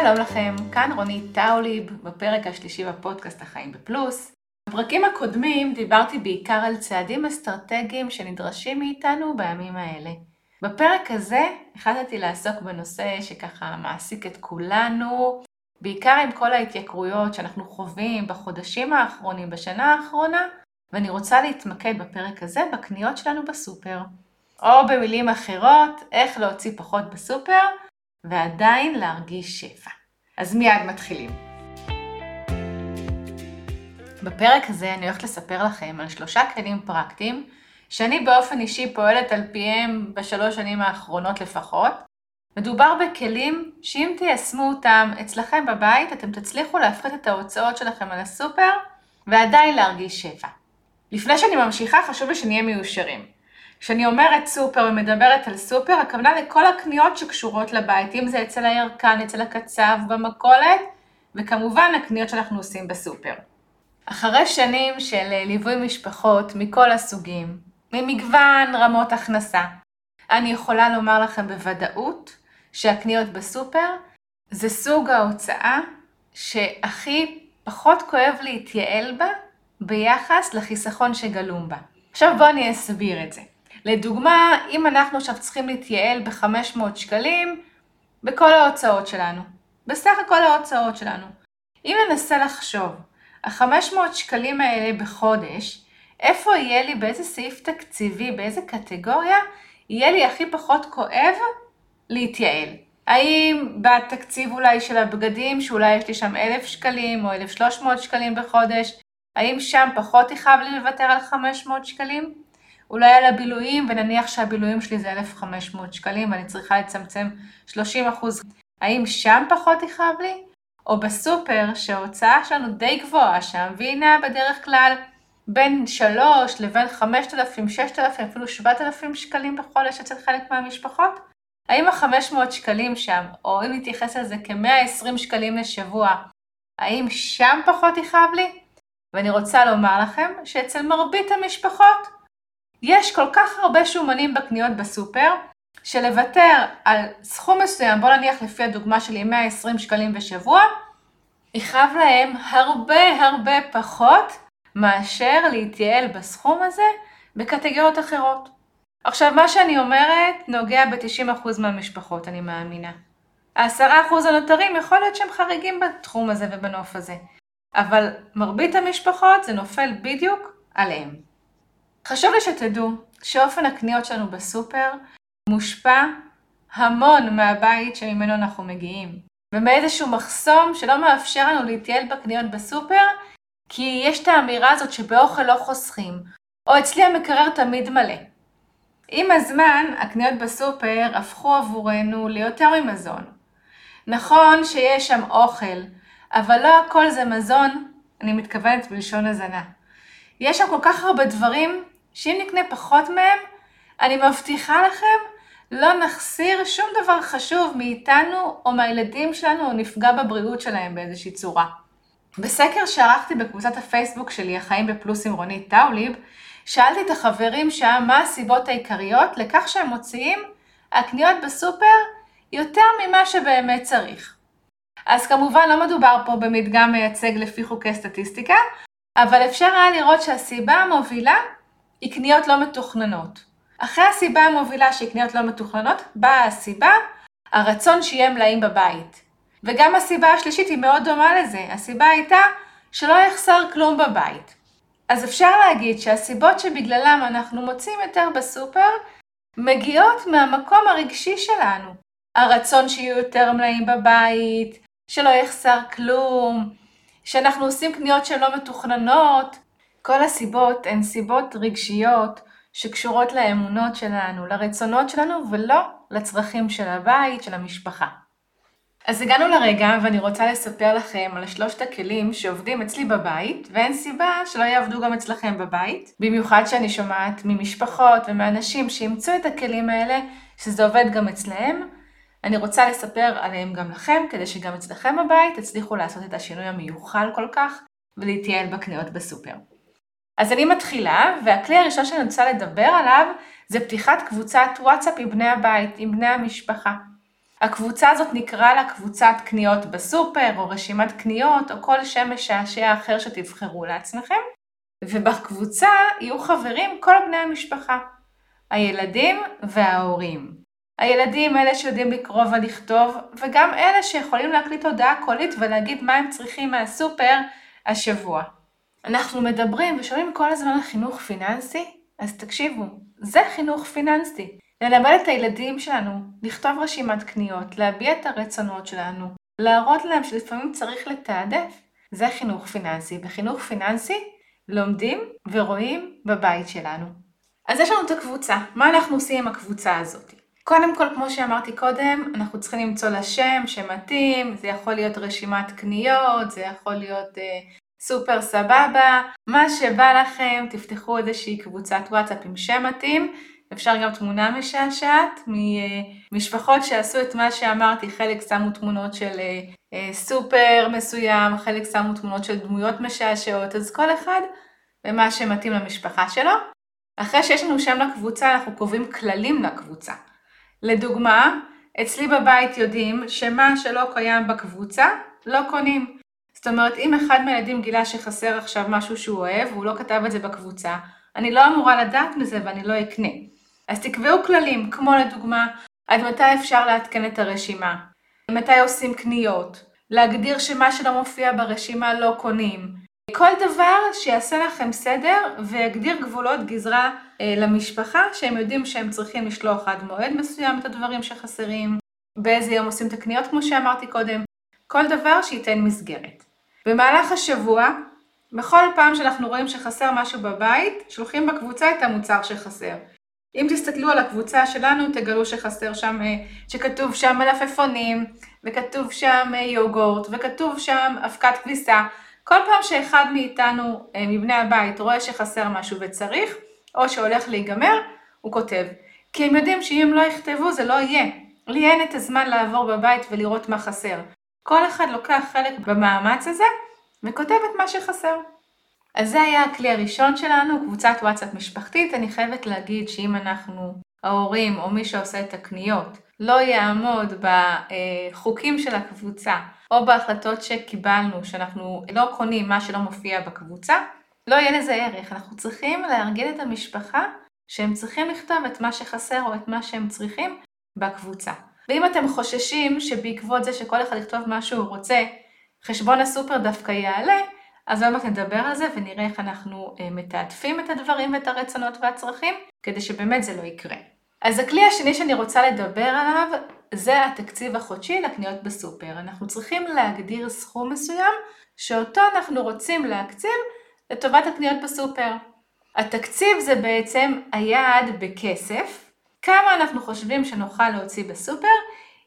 שלום לכם, כאן רונית טאוליב בפרק השלישי בפודקאסט החיים בפלוס. בפרקים הקודמים דיברתי בעיקר על צעדים אסטרטגיים שנדרשים מאיתנו בימים האלה. בפרק הזה החלטתי לעסוק בנושא שככה מעסיק את כולנו, בעיקר עם כל ההתייקרויות שאנחנו חווים בחודשים האחרונים, בשנה האחרונה, ואני רוצה להתמקד בפרק הזה בקניות שלנו בסופר. או במילים אחרות, איך להוציא פחות בסופר ועדיין להרגיש שפע. אז מיד מתחילים. בפרק הזה אני הולכת לספר לכם על שלושה כלים פרקטיים שאני באופן אישי פועלת על פיהם בשלוש שנים האחרונות לפחות. מדובר בכלים שאם תיישמו אותם אצלכם בבית, אתם תצליחו להפחית את ההוצאות שלכם על הסופר ועדיין להרגיש שפע. לפני שאני ממשיכה, חשוב לי שנהיה מיושרים. כשאני אומרת סופר ומדברת על סופר, הכוונה לכל הקניות שקשורות לבית, אם זה אצל הירקן, אצל הקצב, במכולת, וכמובן הקניות שאנחנו עושים בסופר. אחרי שנים של ליווי משפחות מכל הסוגים, ממגוון רמות הכנסה, אני יכולה לומר לכם בוודאות שהקניות בסופר זה סוג ההוצאה שהכי פחות כואב להתייעל בה ביחס לחיסכון שגלום בה. עכשיו בואו אני אסביר את זה. לדוגמה, אם אנחנו עכשיו צריכים להתייעל ב-500 שקלים בכל ההוצאות שלנו, בסך הכל ההוצאות שלנו. אם ננסה לחשוב, ה-500 שקלים האלה בחודש, איפה יהיה לי, באיזה סעיף תקציבי, באיזה קטגוריה, יהיה לי הכי פחות כואב להתייעל. האם בתקציב אולי של הבגדים, שאולי יש לי שם 1,000 שקלים או 1,300 שקלים בחודש, האם שם פחות יכאב לי לוותר על 500 שקלים? אולי על הבילויים, ונניח שהבילויים שלי זה 1,500 שקלים, ואני צריכה לצמצם 30 אחוז. האם שם פחות יכאב לי? או בסופר, שההוצאה שלנו די גבוהה שם, והיא נעה בדרך כלל בין 3 לבין 5,000, 6,000, אפילו 7,000 שקלים בחודש אצל חלק מהמשפחות? האם ה-500 שקלים שם, או אם נתייחס לזה כ-120 שקלים לשבוע, האם שם פחות יכאב לי? ואני רוצה לומר לכם שאצל מרבית המשפחות יש כל כך הרבה שומנים בקניות בסופר, שלוותר על סכום מסוים, בוא נניח לפי הדוגמה שלי 120 שקלים בשבוע, יכאב להם הרבה הרבה פחות מאשר להתייעל בסכום הזה בקטגוריות אחרות. עכשיו, מה שאני אומרת נוגע ב-90% מהמשפחות, אני מאמינה. ה-10% הנותרים יכול להיות שהם חריגים בתחום הזה ובנוף הזה, אבל מרבית המשפחות זה נופל בדיוק עליהם. חשוב לי שתדעו שאופן הקניות שלנו בסופר מושפע המון מהבית שממנו אנחנו מגיעים, ומאיזשהו מחסום שלא מאפשר לנו להתייעל בקניות בסופר, כי יש את האמירה הזאת שבאוכל לא חוסכים, או אצלי המקרר תמיד מלא. עם הזמן, הקניות בסופר הפכו עבורנו ליותר ממזון. נכון שיש שם אוכל, אבל לא הכל זה מזון, אני מתכוונת בלשון הזנה. יש שם כל כך הרבה דברים שאם נקנה פחות מהם, אני מבטיחה לכם, לא נחסיר שום דבר חשוב מאיתנו או מהילדים שלנו או נפגע בבריאות שלהם באיזושהי צורה. בסקר שערכתי בקבוצת הפייסבוק שלי, החיים בפלוס עם רונית טאוליב, שאלתי את החברים שם מה הסיבות העיקריות לכך שהם מוציאים הקניות בסופר יותר ממה שבאמת צריך. אז כמובן לא מדובר פה במדגם מייצג לפי חוקי סטטיסטיקה, אבל אפשר היה לראות שהסיבה המובילה היא קניות לא מתוכננות. אחרי הסיבה המובילה שהיא קניות לא מתוכננות, באה הסיבה, הרצון שיהיה מלאים בבית. וגם הסיבה השלישית היא מאוד דומה לזה, הסיבה הייתה שלא יחסר כלום בבית. אז אפשר להגיד שהסיבות שבגללם אנחנו מוצאים יותר בסופר, מגיעות מהמקום הרגשי שלנו. הרצון שיהיו יותר מלאים בבית, שלא יחסר כלום, שאנחנו עושים קניות שלא מתוכננות, כל הסיבות הן סיבות רגשיות שקשורות לאמונות שלנו, לרצונות שלנו ולא לצרכים של הבית, של המשפחה. אז הגענו לרגע ואני רוצה לספר לכם על שלושת הכלים שעובדים אצלי בבית ואין סיבה שלא יעבדו גם אצלכם בבית. במיוחד שאני שומעת ממשפחות ומאנשים שאימצו את הכלים האלה שזה עובד גם אצלהם. אני רוצה לספר עליהם גם לכם כדי שגם אצלכם בבית תצליחו לעשות את השינוי המיוחל כל כך ולהתייעל בקניות בסופר. אז אני מתחילה, והכלי הראשון שאני רוצה לדבר עליו זה פתיחת קבוצת וואטסאפ עם בני הבית, עם בני המשפחה. הקבוצה הזאת נקרא לה קבוצת קניות בסופר, או רשימת קניות, או כל שם משעשע אחר שתבחרו לעצמכם, ובקבוצה יהיו חברים כל בני המשפחה, הילדים וההורים. הילדים אלה שיודעים לקרוא ולכתוב, וגם אלה שיכולים להקליט הודעה קולית ולהגיד מה הם צריכים מהסופר השבוע. אנחנו מדברים ושומעים כל הזמן על חינוך פיננסי, אז תקשיבו, זה חינוך פיננסי. ללמד את הילדים שלנו לכתוב רשימת קניות, להביע את הרצונות שלנו, להראות להם שלפעמים צריך לתעדף, זה חינוך פיננסי. בחינוך פיננסי לומדים ורואים בבית שלנו. אז יש לנו את הקבוצה, מה אנחנו עושים עם הקבוצה הזאת? קודם כל, כמו שאמרתי קודם, אנחנו צריכים למצוא לה שם שמתאים, זה יכול להיות רשימת קניות, זה יכול להיות אה, סופר סבבה, מה שבא לכם, תפתחו איזושהי קבוצת וואטסאפ עם שם מתאים, אפשר גם תמונה משעשעת ממשפחות שעשו את מה שאמרתי, חלק שמו תמונות של אה, אה, סופר מסוים, חלק שמו תמונות של דמויות משעשעות, אז כל אחד ומה שמתאים למשפחה שלו. אחרי שיש לנו שם לקבוצה, אנחנו קובעים כללים לקבוצה. לדוגמה, אצלי בבית יודעים שמה שלא קיים בקבוצה, לא קונים. זאת אומרת, אם אחד מהילדים גילה שחסר עכשיו משהו שהוא אוהב, והוא לא כתב את זה בקבוצה, אני לא אמורה לדעת מזה ואני לא אקנה. אז תקבעו כללים, כמו לדוגמה, עד מתי אפשר לעדכן את הרשימה, מתי עושים קניות, להגדיר שמה שלא מופיע ברשימה לא קונים, כל דבר שיעשה לכם סדר ויגדיר גבולות גזרה אה, למשפחה, שהם יודעים שהם צריכים לשלוח עד מועד מסוים את הדברים שחסרים, באיזה יום עושים את הקניות כמו שאמרתי קודם, כל דבר שייתן מסגרת. במהלך השבוע, בכל פעם שאנחנו רואים שחסר משהו בבית, שולחים בקבוצה את המוצר שחסר. אם תסתכלו על הקבוצה שלנו, תגלו שחסר שם, אה, שכתוב שם מלפפונים, וכתוב שם אה, יוגורט, וכתוב שם אבקת כביסה. כל פעם שאחד מאיתנו, אה, מבני הבית, רואה שחסר משהו וצריך, או שהולך להיגמר, הוא כותב. כי הם יודעים שאם לא יכתבו זה לא יהיה. לי אין את הזמן לעבור בבית ולראות מה חסר. כל אחד לוקח חלק במאמץ הזה וכותב את מה שחסר. אז זה היה הכלי הראשון שלנו, קבוצת וואטסאפ משפחתית. אני חייבת להגיד שאם אנחנו, ההורים או מי שעושה את הקניות, לא יעמוד בחוקים של הקבוצה או בהחלטות שקיבלנו, שאנחנו לא קונים מה שלא מופיע בקבוצה, לא יהיה לזה ערך. אנחנו צריכים להרגיל את המשפחה שהם צריכים לכתוב את מה שחסר או את מה שהם צריכים בקבוצה. ואם אתם חוששים שבעקבות זה שכל אחד יכתוב מה שהוא רוצה, חשבון הסופר דווקא יעלה, אז עוד מעט נדבר על זה ונראה איך אנחנו אה, מתעדפים את הדברים ואת הרצונות והצרכים, כדי שבאמת זה לא יקרה. אז הכלי השני שאני רוצה לדבר עליו זה התקציב החודשי לקניות בסופר. אנחנו צריכים להגדיר סכום מסוים שאותו אנחנו רוצים להקציב לטובת הקניות בסופר. התקציב זה בעצם היעד בכסף, כמה אנחנו חושבים שנוכל להוציא בסופר,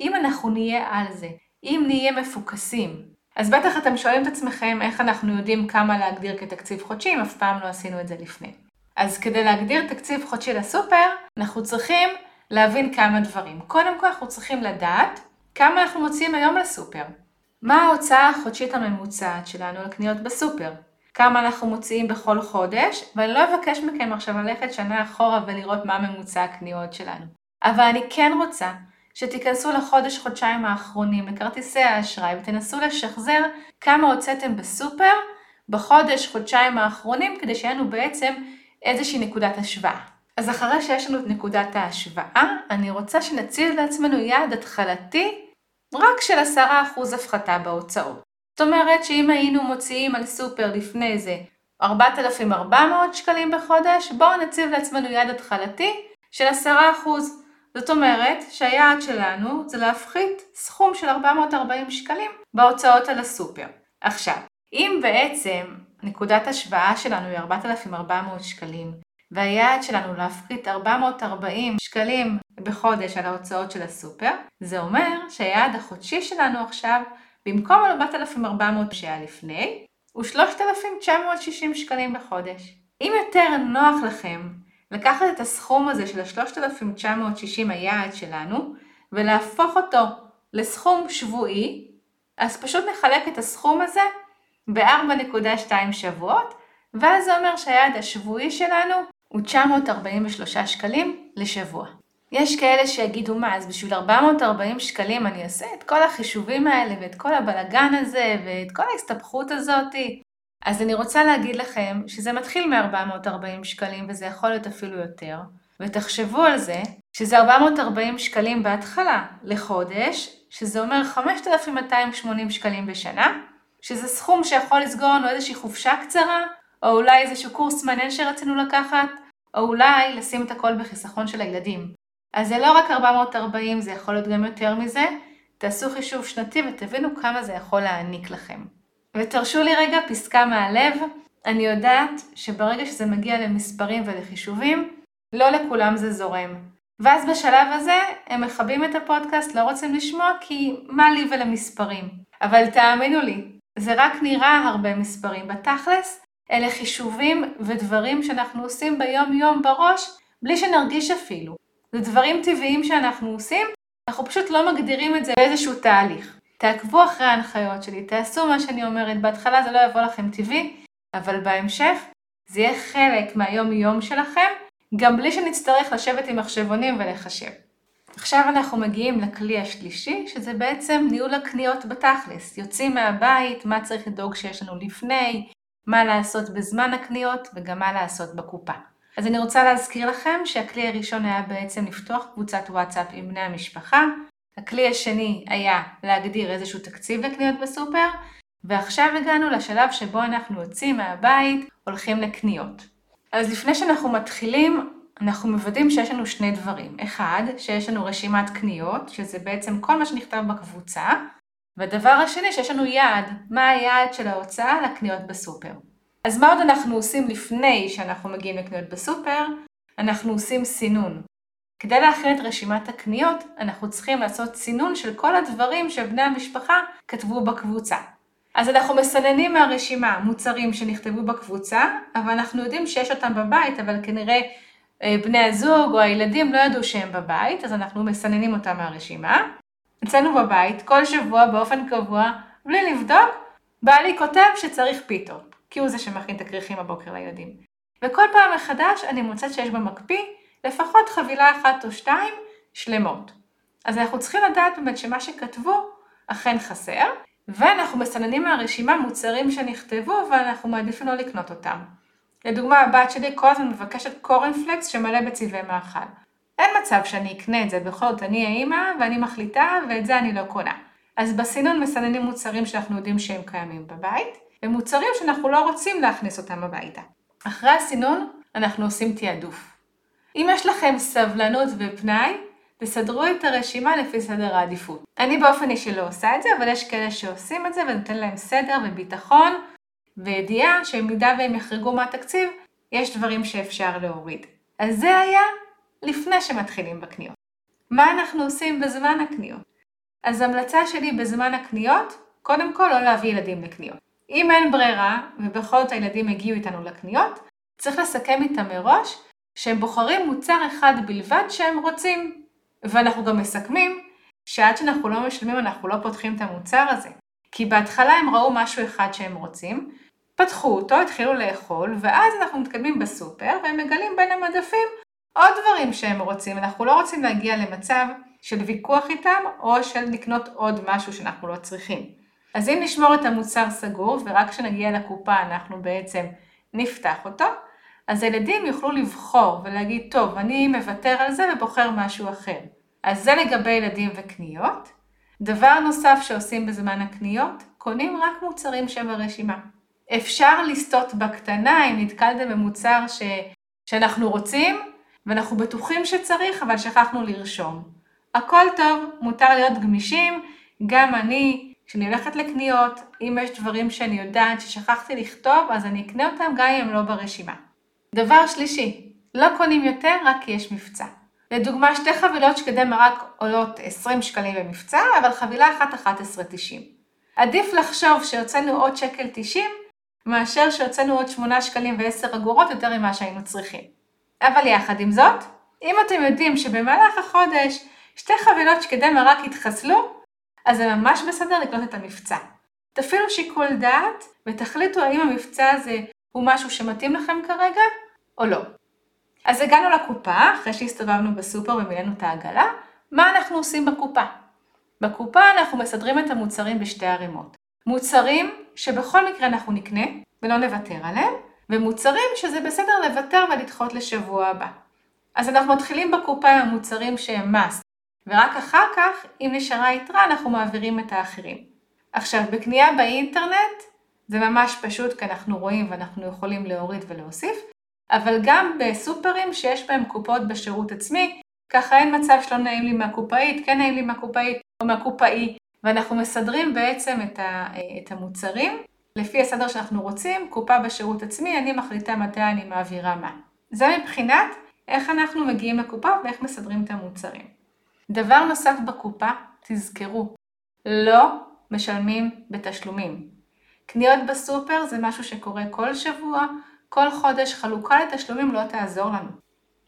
אם אנחנו נהיה על זה, אם נהיה מפוקסים. אז בטח אתם שואלים את עצמכם איך אנחנו יודעים כמה להגדיר כתקציב חודשי, אם אף פעם לא עשינו את זה לפני. אז כדי להגדיר תקציב חודשי לסופר, אנחנו צריכים להבין כמה דברים. קודם כל אנחנו צריכים לדעת כמה אנחנו מוציאים היום לסופר. מה ההוצאה החודשית הממוצעת שלנו לקניות בסופר? כמה אנחנו מוציאים בכל חודש, ואני לא אבקש מכם עכשיו ללכת שנה אחורה ולראות מה ממוצע הקניות שלנו. אבל אני כן רוצה שתיכנסו לחודש-חודשיים האחרונים לכרטיסי האשראי ותנסו לשחזר כמה הוצאתם בסופר בחודש-חודשיים האחרונים כדי שיהיה לנו בעצם איזושהי נקודת השוואה. אז אחרי שיש לנו את נקודת ההשוואה, אני רוצה שנציב לעצמנו יעד התחלתי רק של 10% הפחתה בהוצאות. זאת אומרת שאם היינו מוציאים על סופר לפני זה 4,400 שקלים בחודש, בואו נציב לעצמנו יעד התחלתי של 10%. זאת אומרת שהיעד שלנו זה להפחית סכום של 440 שקלים בהוצאות על הסופר. עכשיו, אם בעצם נקודת השוואה שלנו היא 4,400 שקלים, והיעד שלנו להפחית 440 שקלים בחודש על ההוצאות של הסופר, זה אומר שהיעד החודשי שלנו עכשיו, במקום 4,400 שהיה לפני, הוא 3,960 שקלים בחודש. אם יותר נוח לכם לקחת את הסכום הזה של ה-3,960 היעד שלנו, ולהפוך אותו לסכום שבועי, אז פשוט נחלק את הסכום הזה ב-4.2 שבועות, ואז זה אומר שהיעד השבועי שלנו הוא 943 שקלים לשבוע. יש כאלה שיגידו, מה, אז בשביל 440 שקלים אני אעשה את כל החישובים האלה ואת כל הבלגן הזה ואת כל ההסתבכות הזאתי? אז אני רוצה להגיד לכם שזה מתחיל מ-440 שקלים וזה יכול להיות אפילו יותר. ותחשבו על זה, שזה 440 שקלים בהתחלה לחודש, שזה אומר 5,280 שקלים בשנה, שזה סכום שיכול לסגור לנו איזושהי חופשה קצרה, או אולי איזשהו קורס מעניין שרצינו לקחת, או אולי לשים את הכל בחיסכון של הילדים. אז זה לא רק 440, זה יכול להיות גם יותר מזה. תעשו חישוב שנתי ותבינו כמה זה יכול להעניק לכם. ותרשו לי רגע פסקה מהלב, אני יודעת שברגע שזה מגיע למספרים ולחישובים, לא לכולם זה זורם. ואז בשלב הזה הם מכבים את הפודקאסט, לא רוצים לשמוע כי מה לי ולמספרים. אבל תאמינו לי, זה רק נראה הרבה מספרים. בתכלס, אלה חישובים ודברים שאנחנו עושים ביום יום בראש, בלי שנרגיש אפילו. זה דברים טבעיים שאנחנו עושים, אנחנו פשוט לא מגדירים את זה באיזשהו תהליך. תעקבו אחרי ההנחיות שלי, תעשו מה שאני אומרת, בהתחלה זה לא יבוא לכם טבעי, אבל בהמשך זה יהיה חלק מהיום יום שלכם, גם בלי שנצטרך לשבת עם מחשבונים ולחשב. עכשיו אנחנו מגיעים לכלי השלישי, שזה בעצם ניהול הקניות בתכלס. יוצאים מהבית, מה צריך לדאוג שיש לנו לפני, מה לעשות בזמן הקניות וגם מה לעשות בקופה. אז אני רוצה להזכיר לכם שהכלי הראשון היה בעצם לפתוח קבוצת וואטסאפ עם בני המשפחה, הכלי השני היה להגדיר איזשהו תקציב לקניות בסופר, ועכשיו הגענו לשלב שבו אנחנו יוצאים מהבית, הולכים לקניות. אז לפני שאנחנו מתחילים, אנחנו מוודאים שיש לנו שני דברים. אחד, שיש לנו רשימת קניות, שזה בעצם כל מה שנכתב בקבוצה, והדבר השני, שיש לנו יעד, מה היעד של ההוצאה לקניות בסופר. אז מה עוד אנחנו עושים לפני שאנחנו מגיעים לקניות בסופר? אנחנו עושים סינון. כדי להכין את רשימת הקניות, אנחנו צריכים לעשות סינון של כל הדברים שבני המשפחה כתבו בקבוצה. אז אנחנו מסננים מהרשימה מוצרים שנכתבו בקבוצה, אבל אנחנו יודעים שיש אותם בבית, אבל כנראה אה, בני הזוג או הילדים לא ידעו שהם בבית, אז אנחנו מסננים אותם מהרשימה. אצלנו בבית, כל שבוע באופן קבוע, בלי לבדוק, בעלי כותב שצריך פיתות, כי הוא זה שמכין את הכריכים בבוקר לילדים. וכל פעם מחדש אני מוצאת שיש במקפיא לפחות חבילה אחת או שתיים שלמות. אז אנחנו צריכים לדעת באמת שמה שכתבו אכן חסר, ואנחנו מסננים מהרשימה מוצרים שנכתבו ואנחנו מעדיפים לא לקנות אותם. לדוגמה, הבת שלי כל הזמן מבקשת קורנפלקס שמלא בצבעי מאכל. אין מצב שאני אקנה את זה, בכל זאת אני האימא ואני מחליטה ואת זה אני לא קונה. אז בסינון מסננים מוצרים שאנחנו יודעים שהם קיימים בבית, ומוצרים שאנחנו לא רוצים להכניס אותם הביתה. אחרי הסינון אנחנו עושים תעדוף. אם יש לכם סבלנות ופנאי, תסדרו את הרשימה לפי סדר העדיפות. אני באופן אישי לא עושה את זה, אבל יש כאלה שעושים את זה ונותן להם סדר וביטחון וידיעה שבמידה והם יחרגו מהתקציב, יש דברים שאפשר להוריד. אז זה היה לפני שמתחילים בקניות. מה אנחנו עושים בזמן הקניות? אז המלצה שלי בזמן הקניות, קודם כל לא להביא ילדים לקניות. אם אין ברירה, ובכל זאת הילדים הגיעו איתנו לקניות, צריך לסכם איתם מראש שהם בוחרים מוצר אחד בלבד שהם רוצים. ואנחנו גם מסכמים שעד שאנחנו לא משלמים אנחנו לא פותחים את המוצר הזה. כי בהתחלה הם ראו משהו אחד שהם רוצים, פתחו אותו, התחילו לאכול, ואז אנחנו מתקדמים בסופר והם מגלים בין המדפים עוד דברים שהם רוצים. אנחנו לא רוצים להגיע למצב של ויכוח איתם או של לקנות עוד משהו שאנחנו לא צריכים. אז אם נשמור את המוצר סגור ורק כשנגיע לקופה אנחנו בעצם נפתח אותו, אז הילדים יוכלו לבחור ולהגיד, טוב, אני מוותר על זה ובוחר משהו אחר. אז זה לגבי ילדים וקניות. דבר נוסף שעושים בזמן הקניות, קונים רק מוצרים שברשימה. אפשר לסטות בקטנה אם נתקלתם במוצר ש... שאנחנו רוצים ואנחנו בטוחים שצריך, אבל שכחנו לרשום. הכל טוב, מותר להיות גמישים, גם אני, כשאני הולכת לקניות, אם יש דברים שאני יודעת ששכחתי לכתוב, אז אני אקנה אותם גם אם הם לא ברשימה. דבר שלישי, לא קונים יותר רק כי יש מבצע. לדוגמה, שתי חבילות שקדי מרק עולות 20 שקלים במבצע, אבל חבילה אחת 11.90. עדיף לחשוב שהוצאנו עוד שקל 90, מאשר שהוצאנו עוד 8 שקלים ו-10 אגורות יותר ממה שהיינו צריכים. אבל יחד עם זאת, אם אתם יודעים שבמהלך החודש שתי חבילות שקדי מרק התחסלו, אז זה ממש בסדר לקנות את המבצע. תפעילו שיקול דעת ותחליטו האם המבצע הזה הוא משהו שמתאים לכם כרגע או לא. אז הגענו לקופה, אחרי שהסתובבנו בסופר ומילאנו את העגלה, מה אנחנו עושים בקופה? בקופה אנחנו מסדרים את המוצרים בשתי ערימות. מוצרים שבכל מקרה אנחנו נקנה ולא נוותר עליהם, ומוצרים שזה בסדר לוותר ולדחות לשבוע הבא. אז אנחנו מתחילים בקופה עם המוצרים שהם must, ורק אחר כך, אם נשארה יתרה, אנחנו מעבירים את האחרים. עכשיו, בקנייה באינטרנט זה ממש פשוט, כי אנחנו רואים ואנחנו יכולים להוריד ולהוסיף, אבל גם בסופרים שיש בהם קופות בשירות עצמי, ככה אין מצב שלא נעים לי מהקופאית, כן נעים לי מהקופאית או מהקופאי, ואנחנו מסדרים בעצם את, ה, את המוצרים לפי הסדר שאנחנו רוצים, קופה בשירות עצמי, אני מחליטה מתי אני מעבירה מה. זה מבחינת איך אנחנו מגיעים לקופה ואיך מסדרים את המוצרים. דבר נוסף בקופה, תזכרו, לא משלמים בתשלומים. קניות בסופר זה משהו שקורה כל שבוע, כל חודש, חלוקה לתשלומים לא תעזור לנו.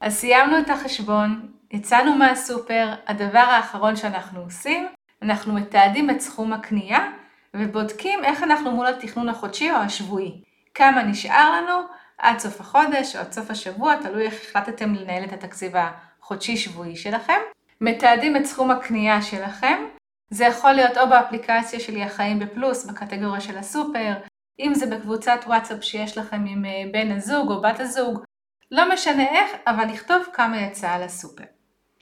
אז סיימנו את החשבון, יצאנו מהסופר, הדבר האחרון שאנחנו עושים, אנחנו מתעדים את סכום הקנייה ובודקים איך אנחנו מול התכנון החודשי או השבועי. כמה נשאר לנו עד סוף החודש או עד סוף השבוע, תלוי איך החלטתם לנהל את התקציב החודשי-שבועי שלכם. מתעדים את סכום הקנייה שלכם. זה יכול להיות או באפליקציה שלי החיים בפלוס, בקטגוריה של הסופר, אם זה בקבוצת וואטסאפ שיש לכם עם אה, בן הזוג או בת הזוג, לא משנה איך, אבל לכתוב כמה יצא על הסופר.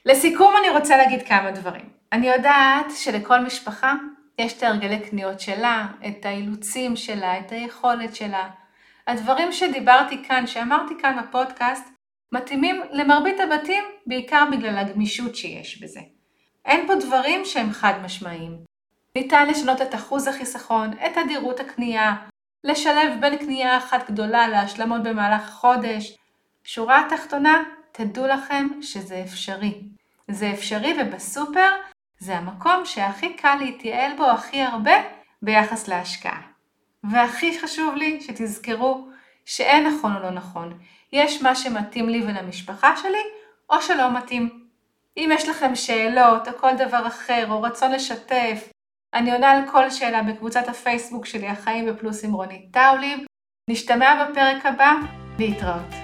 לסיכום אני רוצה להגיד כמה דברים. אני יודעת שלכל משפחה יש את הרגלי קניות שלה, את האילוצים שלה, את היכולת שלה. הדברים שדיברתי כאן, שאמרתי כאן בפודקאסט, מתאימים למרבית הבתים בעיקר בגלל הגמישות שיש בזה. אין פה דברים שהם חד משמעיים. ניתן לשנות את אחוז החיסכון, את אדירות הקנייה, לשלב בין קנייה אחת גדולה להשלמות במהלך החודש. שורה התחתונה, תדעו לכם שזה אפשרי. זה אפשרי ובסופר זה המקום שהכי קל להתייעל בו הכי הרבה ביחס להשקעה. והכי חשוב לי שתזכרו שאין נכון או לא נכון. יש מה שמתאים לי ולמשפחה שלי, או שלא מתאים. אם יש לכם שאלות או כל דבר אחר, או רצון לשתף, אני עונה על כל שאלה בקבוצת הפייסבוק שלי, החיים בפלוס עם רונית טאוליב. נשתמע בפרק הבא, להתראות.